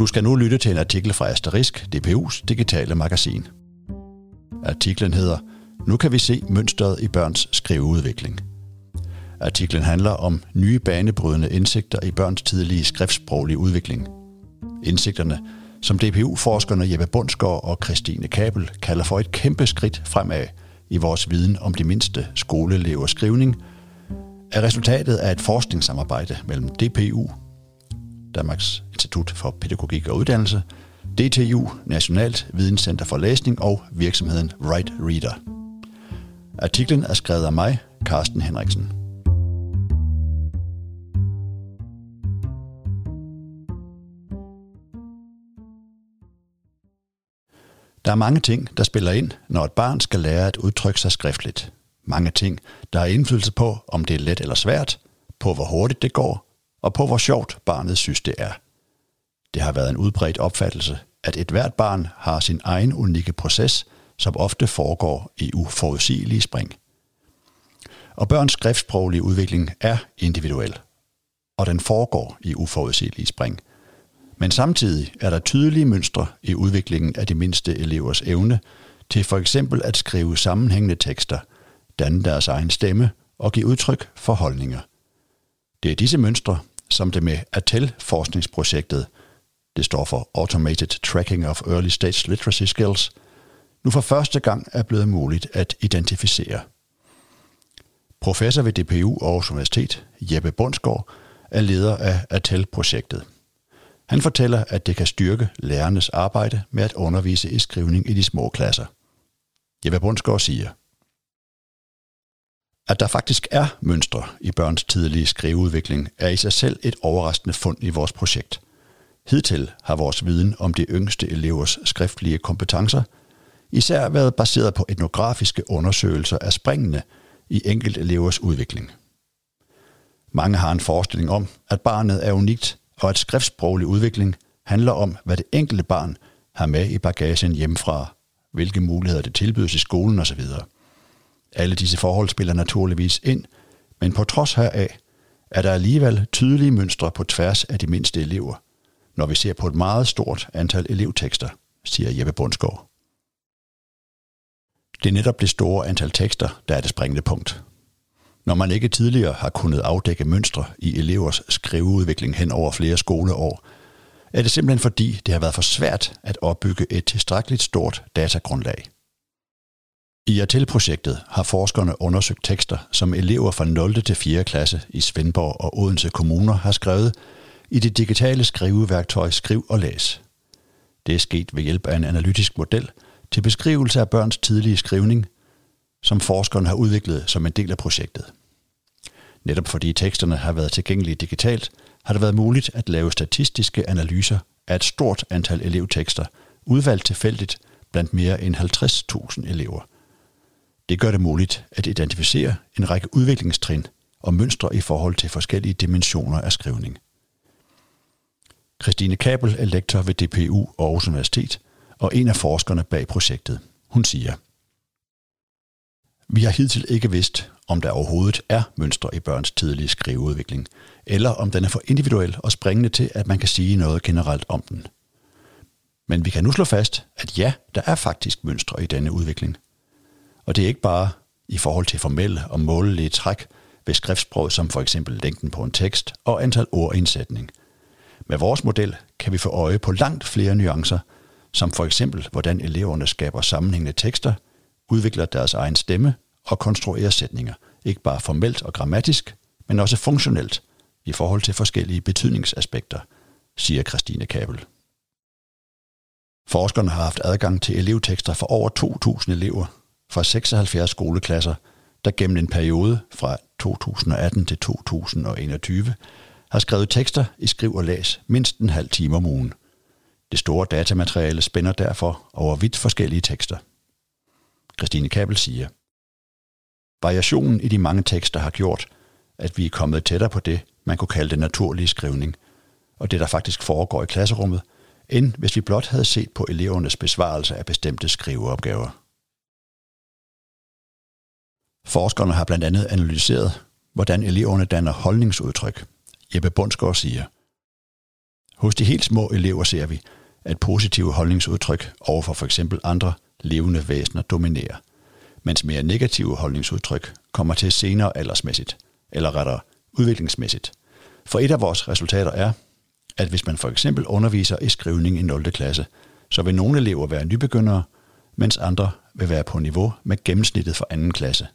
Du skal nu lytte til en artikel fra Asterisk, DPU's digitale magasin. Artiklen hedder Nu kan vi se mønstret i børns skriveudvikling. Artiklen handler om nye banebrydende indsigter i børns tidlige skriftsproglige udvikling. Indsigterne, som DPU-forskerne Jeppe Bundsgaard og Christine Kabel kalder for et kæmpe skridt fremad i vores viden om de mindste skoleelevers skrivning, er resultatet af et forskningssamarbejde mellem DPU, Danmarks Institut for Pædagogik og Uddannelse, DTU, Nationalt Videnscenter for Læsning og virksomheden Right Reader. Artiklen er skrevet af mig, Carsten Henriksen. Der er mange ting, der spiller ind, når et barn skal lære at udtrykke sig skriftligt. Mange ting, der har indflydelse på, om det er let eller svært, på hvor hurtigt det går, og på hvor sjovt barnet synes det er. Det har været en udbredt opfattelse, at et hvert barn har sin egen unikke proces, som ofte foregår i uforudsigelige spring. Og børns skriftsproglige udvikling er individuel, og den foregår i uforudsigelige spring. Men samtidig er der tydelige mønstre i udviklingen af de mindste elevers evne til for eksempel at skrive sammenhængende tekster, danne deres egen stemme og give udtryk for holdninger. Det er disse mønstre, som det med ATEL-forskningsprojektet, det står for Automated Tracking of Early Stage Literacy Skills, nu for første gang er blevet muligt at identificere. Professor ved DPU Aarhus Universitet, Jeppe Bundsgaard, er leder af ATEL-projektet. Han fortæller, at det kan styrke lærernes arbejde med at undervise i skrivning i de små klasser. Jeppe Bundsgaard siger, at der faktisk er mønstre i børns tidlige skriveudvikling, er i sig selv et overraskende fund i vores projekt. Hidtil har vores viden om de yngste elevers skriftlige kompetencer især været baseret på etnografiske undersøgelser af springene i enkelt elevers udvikling. Mange har en forestilling om, at barnet er unikt, og at skriftsproglig udvikling handler om, hvad det enkelte barn har med i bagagen hjemmefra, hvilke muligheder det tilbydes i skolen osv. Alle disse forhold spiller naturligvis ind, men på trods heraf er der alligevel tydelige mønstre på tværs af de mindste elever, når vi ser på et meget stort antal elevtekster, siger Jeppe Bundsgaard. Det er netop det store antal tekster, der er det springende punkt. Når man ikke tidligere har kunnet afdække mønstre i elevers skriveudvikling hen over flere skoleår, er det simpelthen fordi, det har været for svært at opbygge et tilstrækkeligt stort datagrundlag. I Artel-projektet har forskerne undersøgt tekster, som elever fra 0. til 4. klasse i Svendborg og Odense kommuner har skrevet i det digitale skriveværktøj Skriv og Læs. Det er sket ved hjælp af en analytisk model til beskrivelse af børns tidlige skrivning, som forskerne har udviklet som en del af projektet. Netop fordi teksterne har været tilgængelige digitalt, har det været muligt at lave statistiske analyser af et stort antal elevtekster, udvalgt tilfældigt blandt mere end 50.000 elever. Det gør det muligt at identificere en række udviklingstrin og mønstre i forhold til forskellige dimensioner af skrivning. Christine Kabel er lektor ved DPU Aarhus Universitet og en af forskerne bag projektet. Hun siger, Vi har hidtil ikke vidst, om der overhovedet er mønstre i børns tidlige skriveudvikling, eller om den er for individuel og springende til, at man kan sige noget generelt om den. Men vi kan nu slå fast, at ja, der er faktisk mønstre i denne udvikling – og det er ikke bare i forhold til formelle og målelige træk ved skriftsprog, som for eksempel længden på en tekst og antal ord i en sætning. Med vores model kan vi få øje på langt flere nuancer, som for eksempel hvordan eleverne skaber sammenhængende tekster, udvikler deres egen stemme og konstruerer sætninger, ikke bare formelt og grammatisk, men også funktionelt i forhold til forskellige betydningsaspekter, siger Christine Kabel. Forskerne har haft adgang til elevtekster for over 2.000 elever fra 76 skoleklasser, der gennem en periode fra 2018 til 2021 har skrevet tekster i skriv og læs mindst en halv time om ugen. Det store datamateriale spænder derfor over vidt forskellige tekster. Christine Kabel siger, Variationen i de mange tekster har gjort, at vi er kommet tættere på det, man kunne kalde den naturlige skrivning, og det, der faktisk foregår i klasserummet, end hvis vi blot havde set på elevernes besvarelse af bestemte skriveopgaver. Forskerne har blandt andet analyseret, hvordan eleverne danner holdningsudtryk. Jeppe Bundsgaard siger, Hos de helt små elever ser vi, at positive holdningsudtryk overfor for eksempel andre levende væsener dominerer, mens mere negative holdningsudtryk kommer til senere aldersmæssigt, eller rettere udviklingsmæssigt. For et af vores resultater er, at hvis man for eksempel underviser i skrivning i 0. klasse, så vil nogle elever være nybegyndere, mens andre vil være på niveau med gennemsnittet for anden klasse.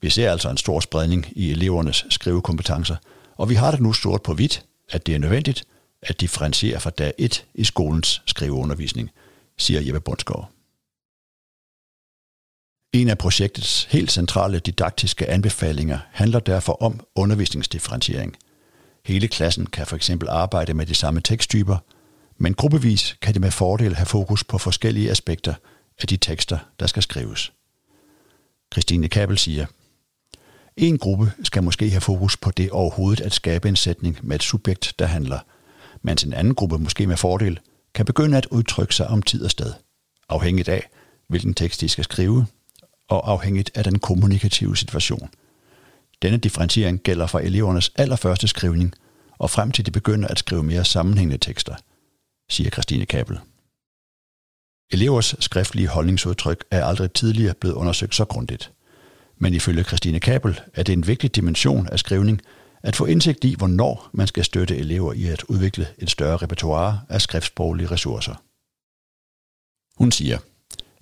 Vi ser altså en stor spredning i elevernes skrivekompetencer, og vi har det nu stort på hvidt, at det er nødvendigt at differentiere fra dag 1 i skolens skriveundervisning, siger Jeppe Bundsgaard. En af projektets helt centrale didaktiske anbefalinger handler derfor om undervisningsdifferentiering. Hele klassen kan for eksempel arbejde med de samme teksttyper, men gruppevis kan det med fordel have fokus på forskellige aspekter af de tekster, der skal skrives. Christine Kabel siger, en gruppe skal måske have fokus på det overhovedet at skabe en sætning med et subjekt, der handler, mens en anden gruppe måske med fordel kan begynde at udtrykke sig om tid og sted, afhængigt af, hvilken tekst de skal skrive, og afhængigt af den kommunikative situation. Denne differentiering gælder for elevernes allerførste skrivning og frem til de begynder at skrive mere sammenhængende tekster, siger Christine Kabel. Elevers skriftlige holdningsudtryk er aldrig tidligere blevet undersøgt så grundigt. Men ifølge Christine Kabel er det en vigtig dimension af skrivning at få indsigt i, hvornår man skal støtte elever i at udvikle et større repertoire af skriftsproglige ressourcer. Hun siger,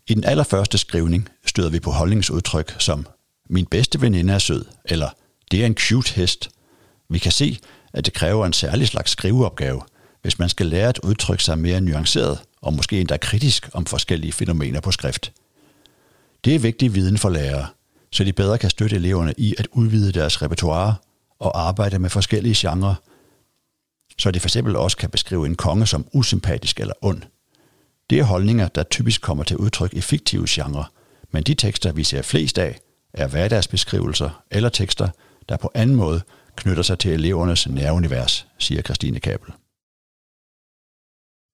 i den allerførste skrivning støder vi på holdningsudtryk som min bedste veninde er sød, eller det er en cute hest. Vi kan se, at det kræver en særlig slags skriveopgave, hvis man skal lære at udtrykke sig mere nuanceret og måske endda kritisk om forskellige fænomener på skrift. Det er vigtig viden for lærere, så de bedre kan støtte eleverne i at udvide deres repertoire og arbejde med forskellige genrer, så de for eksempel også kan beskrive en konge som usympatisk eller ond. Det er holdninger, der typisk kommer til udtryk i fiktive genrer, men de tekster, vi ser flest af, er hverdagsbeskrivelser eller tekster, der på anden måde knytter sig til elevernes nærunivers, siger Christine Kabel.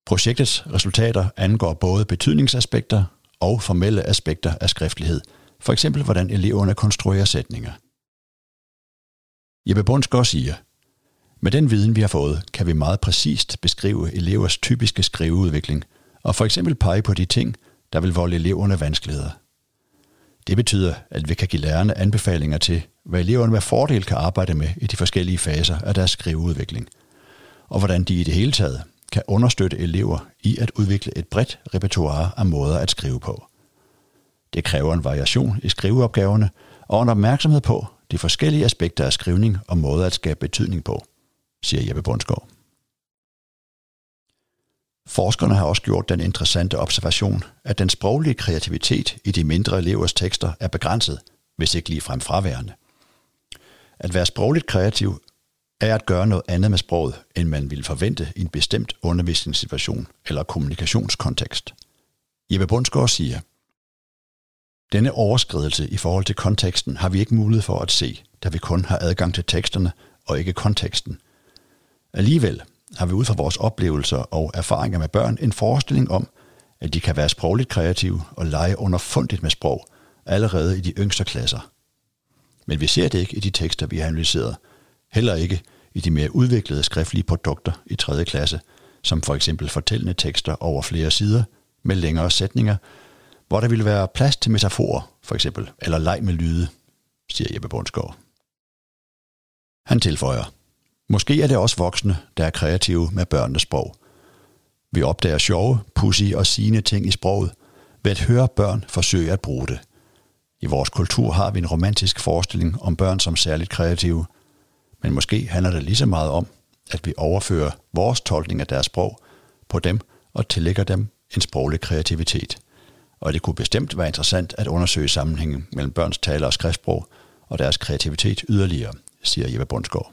Projektets resultater angår både betydningsaspekter og formelle aspekter af skriftlighed, for eksempel hvordan eleverne konstruerer sætninger. Jeppe Bundsgaard siger, med den viden, vi har fået, kan vi meget præcist beskrive elevers typiske skriveudvikling, og for eksempel pege på de ting, der vil volde eleverne vanskeligheder. Det betyder, at vi kan give lærerne anbefalinger til, hvad eleverne med fordel kan arbejde med i de forskellige faser af deres skriveudvikling, og hvordan de i det hele taget kan understøtte elever i at udvikle et bredt repertoire af måder at skrive på. Det kræver en variation i skriveopgaverne og en opmærksomhed på de forskellige aspekter af skrivning og måder at skabe betydning på, siger Jeppe Bundsgaard. Forskerne har også gjort den interessante observation, at den sproglige kreativitet i de mindre elevers tekster er begrænset, hvis ikke ligefrem fraværende. At være sprogligt kreativ er at gøre noget andet med sproget, end man ville forvente i en bestemt undervisningssituation eller kommunikationskontekst. Jeppe Bundsgaard siger, denne overskridelse i forhold til konteksten har vi ikke mulighed for at se, da vi kun har adgang til teksterne og ikke konteksten. Alligevel har vi ud fra vores oplevelser og erfaringer med børn en forestilling om, at de kan være sprogligt kreative og lege underfundigt med sprog allerede i de yngste klasser. Men vi ser det ikke i de tekster, vi har analyseret. Heller ikke i de mere udviklede skriftlige produkter i 3. klasse, som for eksempel fortællende tekster over flere sider med længere sætninger, hvor der ville være plads til metaforer, for eksempel, eller leg med lyde, siger Jeppe Bundsgaard. Han tilføjer, Måske er det også voksne, der er kreative med børnenes sprog. Vi opdager sjove, pussy og sigende ting i sproget ved at høre børn forsøge at bruge det. I vores kultur har vi en romantisk forestilling om børn som særligt kreative, men måske handler det lige så meget om, at vi overfører vores tolkning af deres sprog på dem og tillægger dem en sproglig kreativitet. Og det kunne bestemt være interessant at undersøge sammenhængen mellem børns tale- og skriftsprog og deres kreativitet yderligere, siger Jeppe Bundsgaard.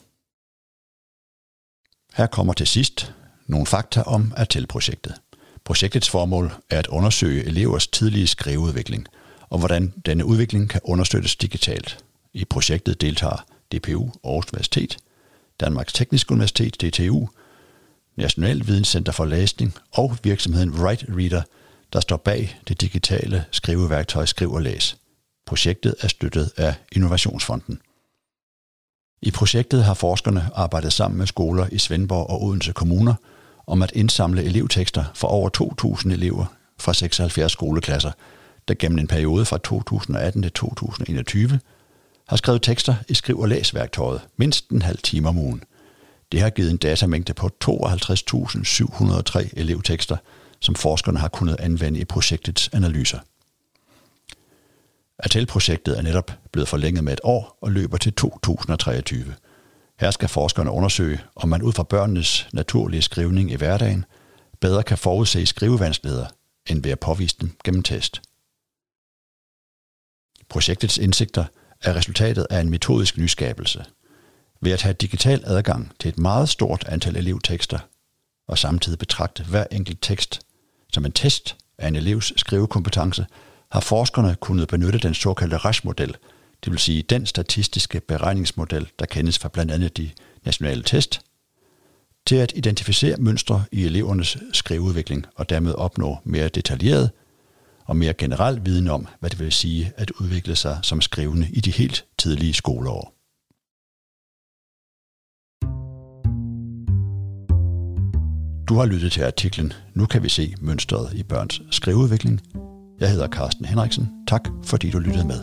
Her kommer til sidst nogle fakta om ATEL-projektet. Projektets formål er at undersøge elevers tidlige skriveudvikling, og hvordan denne udvikling kan understøttes digitalt. I projektet deltager DPU Aarhus Universitet, Danmarks Tekniske Universitet DTU, National Videnscenter for Læsning og virksomheden Write Reader, der står bag det digitale skriveværktøj Skriv og Læs. Projektet er støttet af Innovationsfonden. I projektet har forskerne arbejdet sammen med skoler i Svendborg og Odense kommuner om at indsamle elevtekster for over 2.000 elever fra 76 skoleklasser, der gennem en periode fra 2018 til 2021 har skrevet tekster i skriv- og læsværktøjet mindst en halv time om ugen. Det har givet en datamængde på 52.703 elevtekster, som forskerne har kunnet anvende i projektets analyser. Atel-projektet er netop blevet forlænget med et år og løber til 2023. Her skal forskerne undersøge, om man ud fra børnenes naturlige skrivning i hverdagen bedre kan forudse skrivevanskeligheder, end ved at påvise dem gennem test. Projektets indsigter er resultatet af en metodisk nyskabelse. Ved at have digital adgang til et meget stort antal elevtekster, og samtidig betragte hver enkelt tekst som en test af en elevs skrivekompetence, har forskerne kunnet benytte den såkaldte RAS-model, det vil sige den statistiske beregningsmodel, der kendes fra blandt andet de nationale test, til at identificere mønstre i elevernes skriveudvikling og dermed opnå mere detaljeret og mere generel viden om, hvad det vil sige at udvikle sig som skrivende i de helt tidlige skoleår. Du har lyttet til artiklen Nu kan vi se mønstret i børns skriveudvikling. Jeg hedder Carsten Henriksen. Tak fordi du lyttede med.